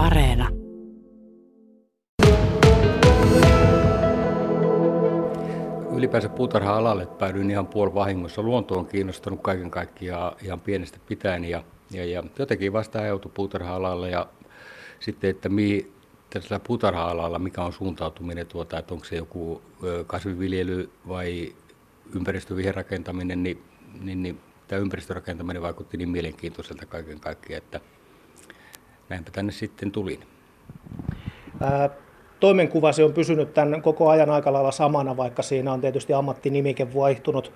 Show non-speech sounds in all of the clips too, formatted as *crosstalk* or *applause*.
Areena. Ylipäänsä puutarha-alalle päädyin ihan puolivahingossa. Luonto on kiinnostanut kaiken kaikkiaan ihan pienestä pitäen ja, ja, ja jotenkin vasta ajautui puutarha-alalle ja sitten, että mi, tällä puutarha-alalla, mikä on suuntautuminen, tuota, että onko se joku kasviviljely vai ympäristöviherrakentaminen, niin, niin, niin tämä ympäristörakentaminen vaikutti niin mielenkiintoiselta kaiken kaikkiaan, että näinpä tänne sitten tulin. Ää, toimenkuvasi on pysynyt tämän koko ajan aika lailla samana, vaikka siinä on tietysti ammattinimike vaihtunut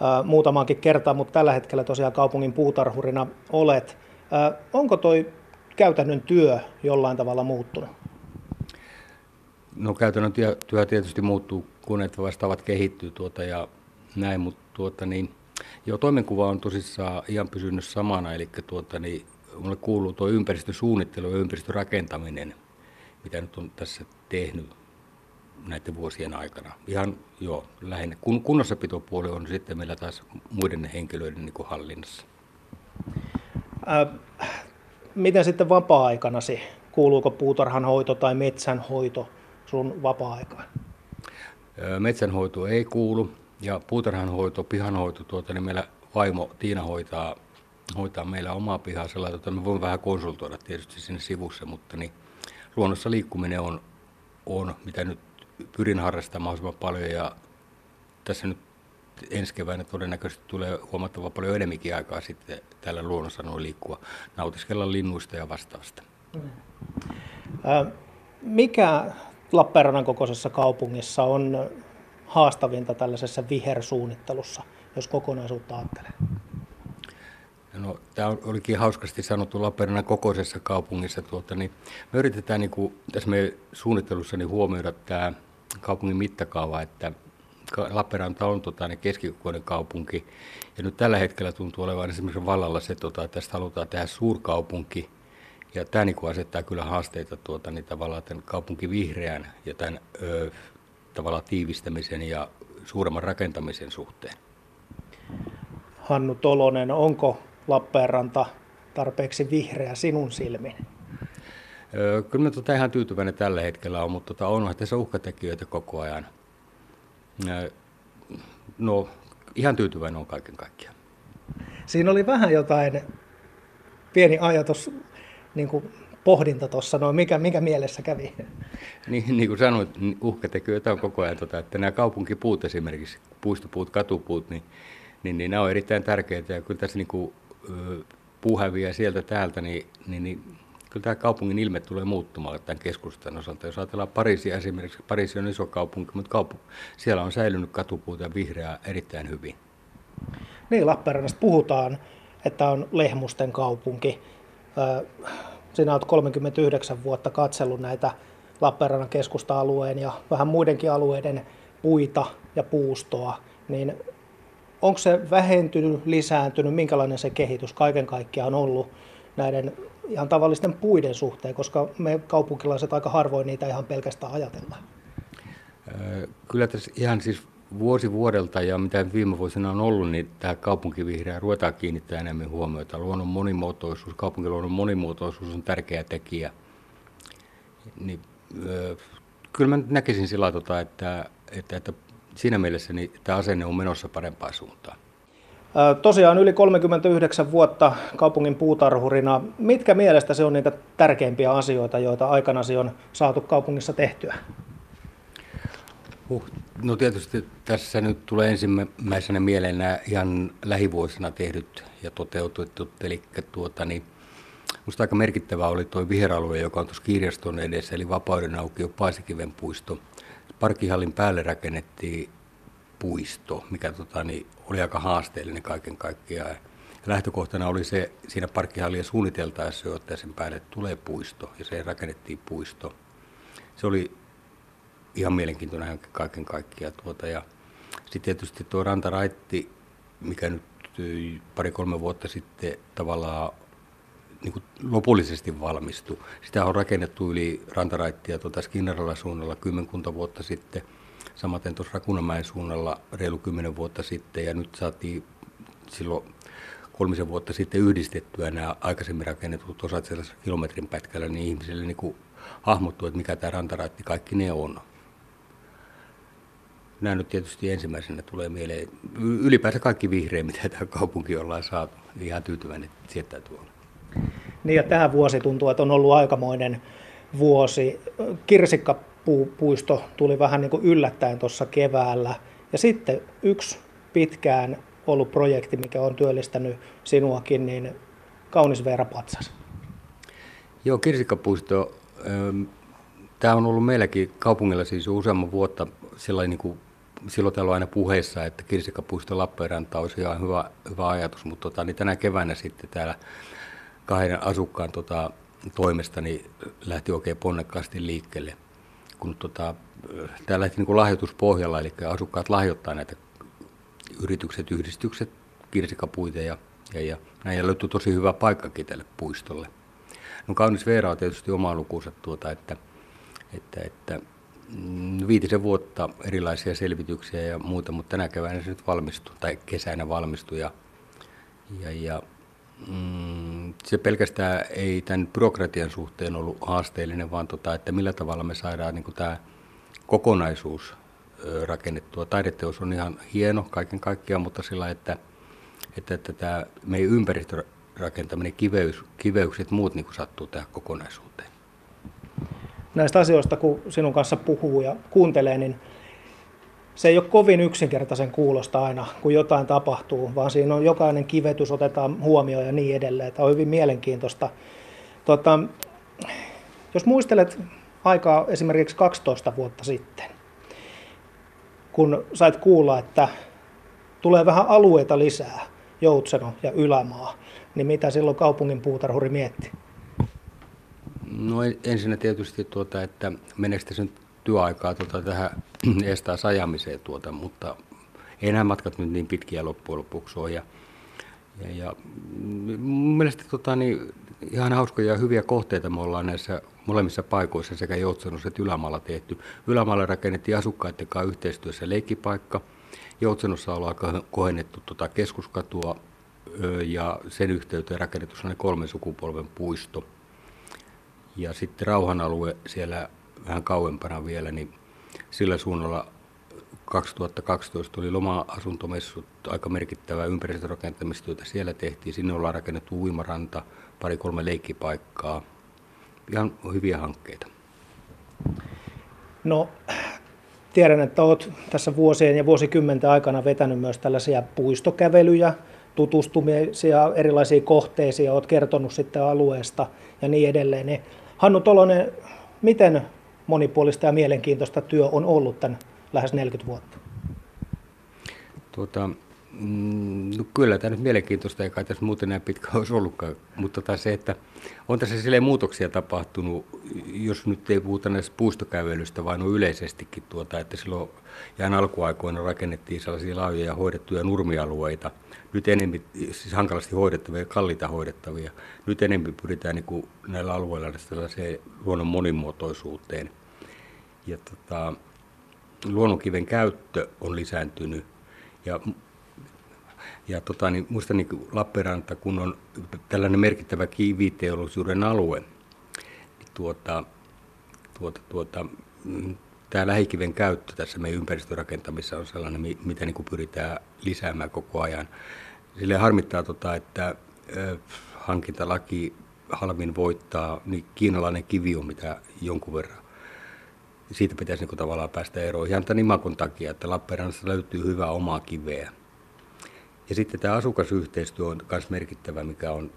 ää, muutamaankin kertaan, mutta tällä hetkellä tosiaan kaupungin puutarhurina olet. Ää, onko toi käytännön työ jollain tavalla muuttunut? No käytännön työ tietysti muuttuu, kun että vastaavat kehittyy tuota ja näin, mutta tuota niin, joo, toimenkuva on tosissaan ihan pysynyt samana, eli tuota niin, mulle kuuluu tuo ympäristösuunnittelu ja ympäristörakentaminen, mitä nyt on tässä tehnyt näiden vuosien aikana. Ihan joo, lähinnä. Kun, kunnossapitopuoli on sitten meillä taas muiden henkilöiden niin kuin hallinnassa. Äh, miten sitten vapaa-aikanasi? Kuuluuko puutarhanhoito tai metsänhoito sun vapaa-aikaan? Metsänhoito ei kuulu ja puutarhanhoito, pihanhoito, tuota, niin meillä vaimo Tiina hoitaa, hoitaa meillä omaa pihaa sellainen, että me voimme vähän konsultoida tietysti sinne sivussa, mutta niin luonnossa liikkuminen on, on, mitä nyt pyrin harrastamaan mahdollisimman paljon ja tässä nyt ensi keväänä todennäköisesti tulee huomattava paljon enemmänkin aikaa sitten täällä luonnossa noin liikkua, nautiskella linnuista ja vastaavasta. Mikä Lappeenrannan kokoisessa kaupungissa on haastavinta tällaisessa vihersuunnittelussa, jos kokonaisuutta ajattelee? No, tämä olikin hauskasti sanottu Lappeenrannan kokoisessa kaupungissa. Tuota, niin me yritetään niin kuin, tässä meidän suunnittelussa niin huomioida tämä kaupungin mittakaava, että Lappeenranta on tota, niin keskikokoinen kaupunki. Ja nyt tällä hetkellä tuntuu olevan esimerkiksi vallalla se, tota, että tästä halutaan tehdä suurkaupunki. Ja tämä niin kuin asettaa kyllä haasteita tuota, niin tavallaan tämän kaupunki vihreän ja tämän ö, tavallaan tiivistämisen ja suuremman rakentamisen suhteen. Hannu Tolonen, onko Lappeenranta tarpeeksi vihreä sinun silmin? Kyllä mä tota ihan tyytyväinen tällä hetkellä on, mutta tota onhan tässä uhkatekijöitä koko ajan. No, ihan tyytyväinen on kaiken kaikkiaan. Siinä oli vähän jotain, pieni ajatus, niin kuin pohdinta tuossa, no mikä, mikä mielessä kävi? Niin, niin kuin sanoit, niin uhkatekijöitä on koko ajan, tota, että nämä kaupunkipuut esimerkiksi, puistopuut, katupuut, niin, niin, niin nämä on erittäin tärkeitä ja kyllä tässä niin kuin, häviää sieltä täältä, niin, niin, niin kyllä tämä kaupungin ilme tulee muuttumaan tämän keskustan osalta. Jos ajatellaan Pariisia esimerkiksi, Pariisi on iso kaupunki, mutta kaupu, siellä on säilynyt katupuuta ja vihreää erittäin hyvin. Niin, Lappeenrannasta puhutaan, että on lehmusten kaupunki. Sinä olet 39 vuotta katsellut näitä Lappeenrannan keskusta-alueen ja vähän muidenkin alueiden puita ja puustoa, niin onko se vähentynyt, lisääntynyt, minkälainen se kehitys kaiken kaikkiaan on ollut näiden ihan tavallisten puiden suhteen, koska me kaupunkilaiset aika harvoin niitä ihan pelkästään ajatellaan? Kyllä tässä ihan siis vuosi vuodelta ja mitä viime vuosina on ollut, niin tämä kaupunkivihreä ruvetaan kiinnittää enemmän huomiota. Luonnon monimuotoisuus, kaupunkiluonnon monimuotoisuus on tärkeä tekijä. Niin, kyllä mä näkisin sillä tavalla, että, että, että siinä mielessä niin tämä asenne on menossa parempaan suuntaan. Tosiaan yli 39 vuotta kaupungin puutarhurina. Mitkä mielestä se on niitä tärkeimpiä asioita, joita aikanasi on saatu kaupungissa tehtyä? Huh. No tietysti tässä nyt tulee ensimmäisenä mieleen nämä ihan lähivuosina tehdyt ja toteutetut. Eli tuota, niin, Minusta aika merkittävä oli tuo viheralue, joka on tuossa kirjaston edessä, eli Vapauden aukio Paasikiven puisto. Parkihallin päälle rakennettiin puisto, mikä tota, niin, oli aika haasteellinen kaiken kaikkiaan. Lähtökohtana oli se siinä parkkihallia suunniteltaessa jo, että sen päälle tulee puisto ja se rakennettiin puisto. Se oli ihan mielenkiintoinen kaiken kaikkiaan. Tuota, ja sitten tietysti tuo rantaraitti, mikä nyt pari-kolme vuotta sitten tavallaan niin kuin lopullisesti valmistui. Sitä on rakennettu yli rantaraittia tuota Skinnaralla suunnalla kymmenkunta vuotta sitten. Samaten tuossa Rakunamäen suunnalla reilu kymmenen vuotta sitten ja nyt saatiin silloin kolmisen vuotta sitten yhdistettyä nämä aikaisemmin rakennetut osat sellaisella kilometrin pätkällä, niin ihmisille niin kuin hahmottuu, että mikä tämä rantaraitti kaikki ne on. Nämä nyt tietysti ensimmäisenä tulee mieleen. Ylipäänsä kaikki vihreä, mitä tämä kaupunki ollaan saatu. Ihan tyytyväinen, että sieltä täytyy olla. Niin ja tähän vuosi tuntuu, että on ollut aikamoinen vuosi. Kirsikkapuisto tuli vähän niin kuin yllättäen tuossa keväällä. Ja sitten yksi pitkään ollut projekti, mikä on työllistänyt sinuakin, niin kaunis Veera Patsas. Joo, kirsikkapuisto, ähm, tämä on ollut meilläkin kaupungilla siis useamman vuotta sellainen niin kuin silloin täällä on aina puheissa, että Kirsikkapuisto Lappeenranta olisi ihan hyvä, hyvä ajatus, mutta tota, niin tänä keväänä sitten täällä kahden asukkaan tota, toimesta niin lähti oikein ponnekkaasti liikkeelle. Kun tota, tämä lähti niin lahjoituspohjalla, eli asukkaat lahjoittaa näitä yritykset, yhdistykset, kirsikapuita ja, ja, ja näin ja löytyi tosi hyvä paikkakin tälle puistolle. No kaunis Veera on tietysti oma lukuunsa tuota, että, että, että mm, viitisen vuotta erilaisia selvityksiä ja muuta, mutta tänä keväänä se nyt valmistui, tai kesänä valmistui. Ja, ja, ja mm, se pelkästään ei tämän byrokratian suhteen ollut haasteellinen, vaan tota, että millä tavalla me saadaan niin tämä kokonaisuus rakennettua. Taideteos on ihan hieno kaiken kaikkiaan, mutta sillä, että, että, että tämä meidän ympäristörakentaminen, kiveys, kiveykset muut niin sattuu tähän kokonaisuuteen. Näistä asioista, kun sinun kanssa puhuu ja kuuntelee, niin se ei ole kovin yksinkertaisen kuulosta aina, kun jotain tapahtuu, vaan siinä on jokainen kivetys otetaan huomioon ja niin edelleen. Tämä on hyvin mielenkiintoista. Tota, jos muistelet aikaa esimerkiksi 12 vuotta sitten, kun sait kuulla, että tulee vähän alueita lisää, Joutseno ja Ylämaa, niin mitä silloin kaupungin puutarhuri mietti? No ensinnä tietysti, tuota, että meneekö nyt työaikaa tuota, tähän *clears throat* estää sajamiseen, tuota, mutta ei nämä matkat nyt niin pitkiä loppujen lopuksi ole. Ja, ja, ja mun mielestä tota, niin, ihan hauskoja ja hyviä kohteita me ollaan näissä molemmissa paikoissa sekä Joutsenossa että Ylämaalla tehty. Ylämaalla rakennettiin asukkaiden kanssa yhteistyössä leikkipaikka. Joutsenossa ollaan kohennettu tuota keskuskatua ja sen yhteyteen rakennettu kolmen sukupolven puisto. Ja sitten rauhan alue siellä vähän kauempana vielä, niin sillä suunnalla 2012 oli loma-asuntomessut, aika merkittävää ympäristörakentamistyötä siellä tehtiin. Sinne ollaan rakennettu uimaranta, pari-kolme leikkipaikkaa. Ihan hyviä hankkeita. No, tiedän, että olet tässä vuosien ja vuosikymmenten aikana vetänyt myös tällaisia puistokävelyjä, tutustumisia erilaisiin kohteisiin, olet kertonut sitten alueesta ja niin edelleen. Niin Hannu Tolonen, miten monipuolista ja mielenkiintoista työ on ollut tämän lähes 40 vuotta? Tuota, mm, no kyllä tämä nyt mielenkiintoista, eikä tässä muuten näin pitkä olisi ollutkaan, mutta tota se, että on tässä silleen muutoksia tapahtunut, jos nyt ei puhuta näistä puistokävelystä, vaan on yleisestikin, tuota, että silloin ihan alkuaikoina rakennettiin sellaisia laajoja ja hoidettuja nurmialueita, nyt enemmän, siis hankalasti hoidettavia ja kalliita hoidettavia. Nyt enemmän pyritään niin kuin näillä alueilla sellaiseen luonnon monimuotoisuuteen. Ja tota, luonnonkiven käyttö on lisääntynyt. Ja, ja tota, niin muista niin Lappeenranta, kun on tällainen merkittävä kiviteollisuuden alue, niin tuota, tuota, tuota, tämä lähikiven käyttö tässä meidän ympäristörakentamissa on sellainen, mitä niin pyritään lisäämään koko ajan. Sille harmittaa, tota, että hankintalaki halvin voittaa, niin kiinalainen kivi on mitä jonkun verran. Siitä pitäisi niin kuin tavallaan päästä eroon ihan tämän imakon takia, että Lappeenrannassa löytyy hyvää omaa kiveä. Ja sitten tämä asukasyhteistyö on myös merkittävä, mikä on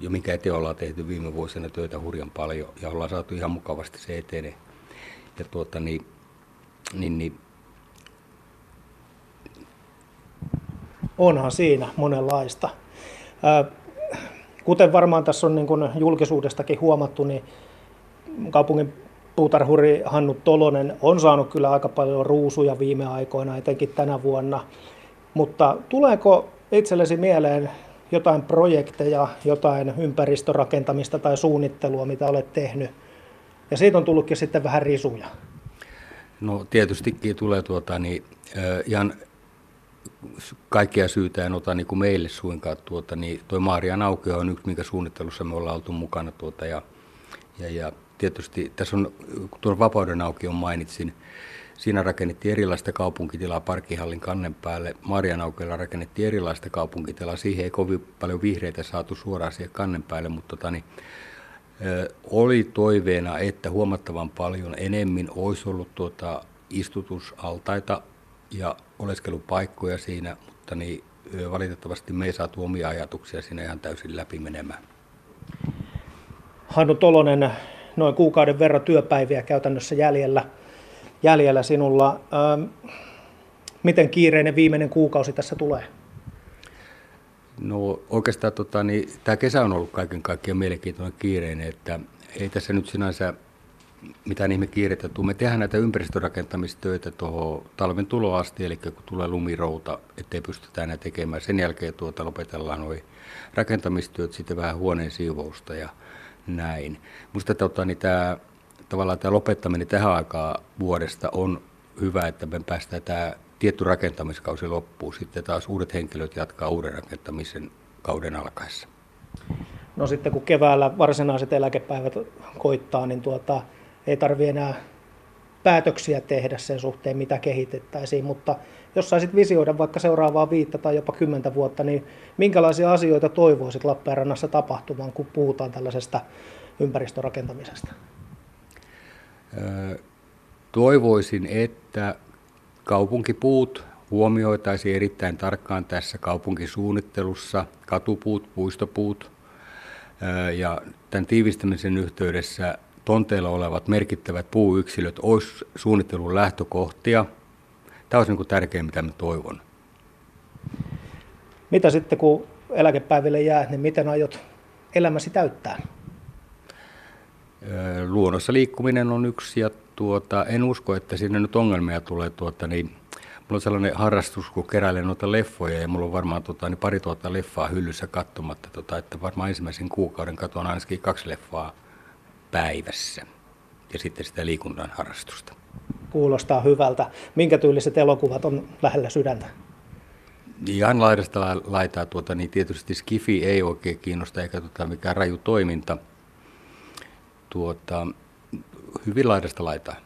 jo minkä eteen ollaan tehty viime vuosina töitä hurjan paljon ja ollaan saatu ihan mukavasti se etenee. Ja tuota, niin, niin, niin onhan siinä monenlaista. Kuten varmaan tässä on niin kuin julkisuudestakin huomattu, niin kaupungin puutarhuri Hannu Tolonen on saanut kyllä aika paljon ruusuja viime aikoina, etenkin tänä vuonna. Mutta tuleeko itsellesi mieleen jotain projekteja, jotain ympäristörakentamista tai suunnittelua, mitä olet tehnyt? Ja siitä on tullutkin sitten vähän risuja. No tietystikin tulee tuota, niin, ihan kaikkia syytä en ota niin kuin meille suinkaan. Tuota, niin toi Maarian aukio on yksi, minkä suunnittelussa me ollaan oltu mukana. Tuota, ja, ja, ja tietysti tässä on, tuon Vapauden aukion mainitsin, Siinä rakennettiin erilaista kaupunkitilaa parkkihallin kannen päälle. Marjanaukella rakennettiin erilaista kaupunkitilaa. Siihen ei kovin paljon vihreitä saatu suoraan siihen kannen päälle, mutta tota, niin, oli toiveena, että huomattavan paljon enemmän olisi ollut tuota istutusaltaita ja oleskelupaikkoja siinä, mutta niin, valitettavasti me ei saatu omia ajatuksia siinä ihan täysin läpi menemään. Hannu Tolonen, noin kuukauden verran työpäiviä käytännössä jäljellä jäljellä sinulla. Ähm, miten kiireinen viimeinen kuukausi tässä tulee? No oikeastaan tota, niin, tämä kesä on ollut kaiken kaikkiaan mielenkiintoinen kiireinen, että ei tässä nyt sinänsä mitään ihme kiirettä tule. Me tehdään näitä ympäristörakentamistöitä tuohon talven tuloasti, eli kun tulee lumirouta, ettei pystytä enää tekemään. Sen jälkeen tuota lopetellaan nuo rakentamistyöt, sitten vähän huoneen siivousta ja näin. Minusta tota, niin tämä tavallaan tämä lopettaminen tähän aikaan vuodesta on hyvä, että me päästään tämä tietty rakentamiskausi loppuun. Sitten taas uudet henkilöt jatkaa uuden rakentamisen kauden alkaessa. No sitten kun keväällä varsinaiset eläkepäivät koittaa, niin tuota, ei tarvitse enää päätöksiä tehdä sen suhteen, mitä kehitettäisiin, mutta jos saisit visioida vaikka seuraavaa viittä tai jopa kymmentä vuotta, niin minkälaisia asioita toivoisit Lappeenrannassa tapahtumaan, kun puhutaan tällaisesta ympäristörakentamisesta? Toivoisin, että kaupunkipuut huomioitaisiin erittäin tarkkaan tässä kaupunkisuunnittelussa, katupuut, puistopuut ja tämän tiivistämisen yhteydessä tonteilla olevat merkittävät puuyksilöt olisi suunnittelun lähtökohtia. Tämä olisi niin tärkein, mitä mä toivon. Mitä sitten, kun eläkepäiville jää, niin miten aiot elämäsi täyttää? Luonnossa liikkuminen on yksi ja tuota, en usko, että sinne nyt ongelmia tulee. Tuota, niin, mulla on sellainen harrastus, kun keräilen noita leffoja ja mulla on varmaan tota, niin pari tuota leffaa hyllyssä katsomatta, tota, että varmaan ensimmäisen kuukauden katon ainakin kaksi leffaa päivässä ja sitten sitä liikunnan harrastusta. Kuulostaa hyvältä. Minkä tyyliset elokuvat on lähellä sydäntä? Ihan laidasta laitaa, tuota, niin tietysti Skifi ei oikein kiinnosta eikä tota, mikään raju toiminta – tuota, hyvin laidasta laitaa.